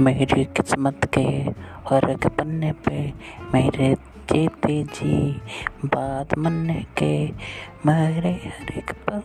मेरी किस्मत के हर एक पन्ने पे मेरे जीते जी। बात मनने के मेरे हर एक पल